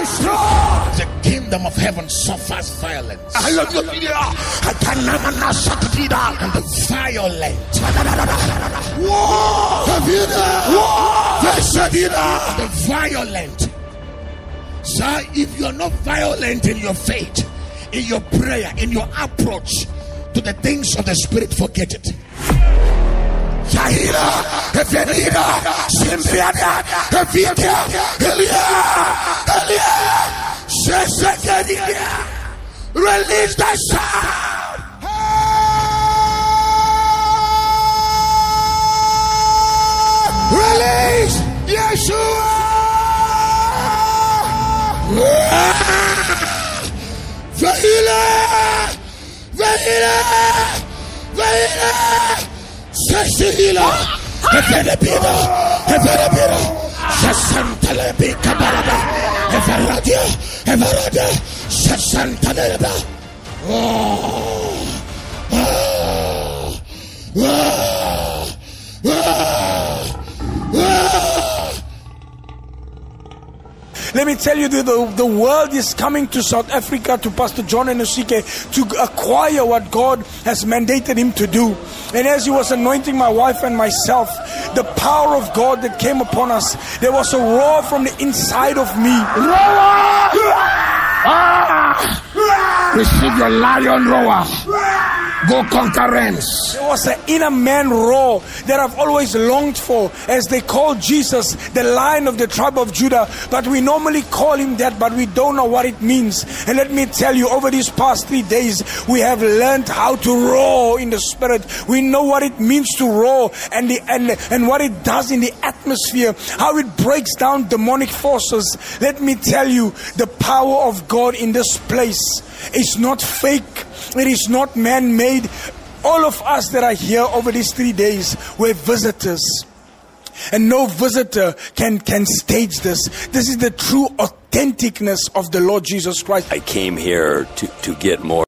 Destroy. The kingdom of heaven suffers violence. I love you. I cannot not suck it up. And the violent, the violent. Sir, if you're not violent in your faith, in your prayer, in your approach to the things of the spirit, forget it. Shahida, Efenida, Simbriada, Evita, Elia, Elia, Release the sound. Release Yeshua. Vahila, Vahila, Vahila. Sesihila, Evenepida, Evenepida, Sesantalebi Kabaraba, Everadia, Everada, Sesantaleba. Oh, oh, oh, Let me tell you, the, the, the world is coming to South Africa, to Pastor John Anosike, to acquire what God has mandated him to do. And as he was anointing my wife and myself, the power of God that came upon us, there was a roar from the inside of me. Ah! Receive your lion roar. Go conquerence. There was an inner man roar that I've always longed for, as they call Jesus the lion of the tribe of Judah. But we normally call him that, but we don't know what it means. And let me tell you, over these past three days, we have learned how to roar in the spirit. We know what it means to roar and the and, and what it does in the atmosphere, how it breaks down demonic forces. Let me tell you, the power of God in this place is not fake. It is not man made. All of us that are here over these three days were visitors. And no visitor can, can stage this. This is the true authenticness of the Lord Jesus Christ. I came here to, to get more.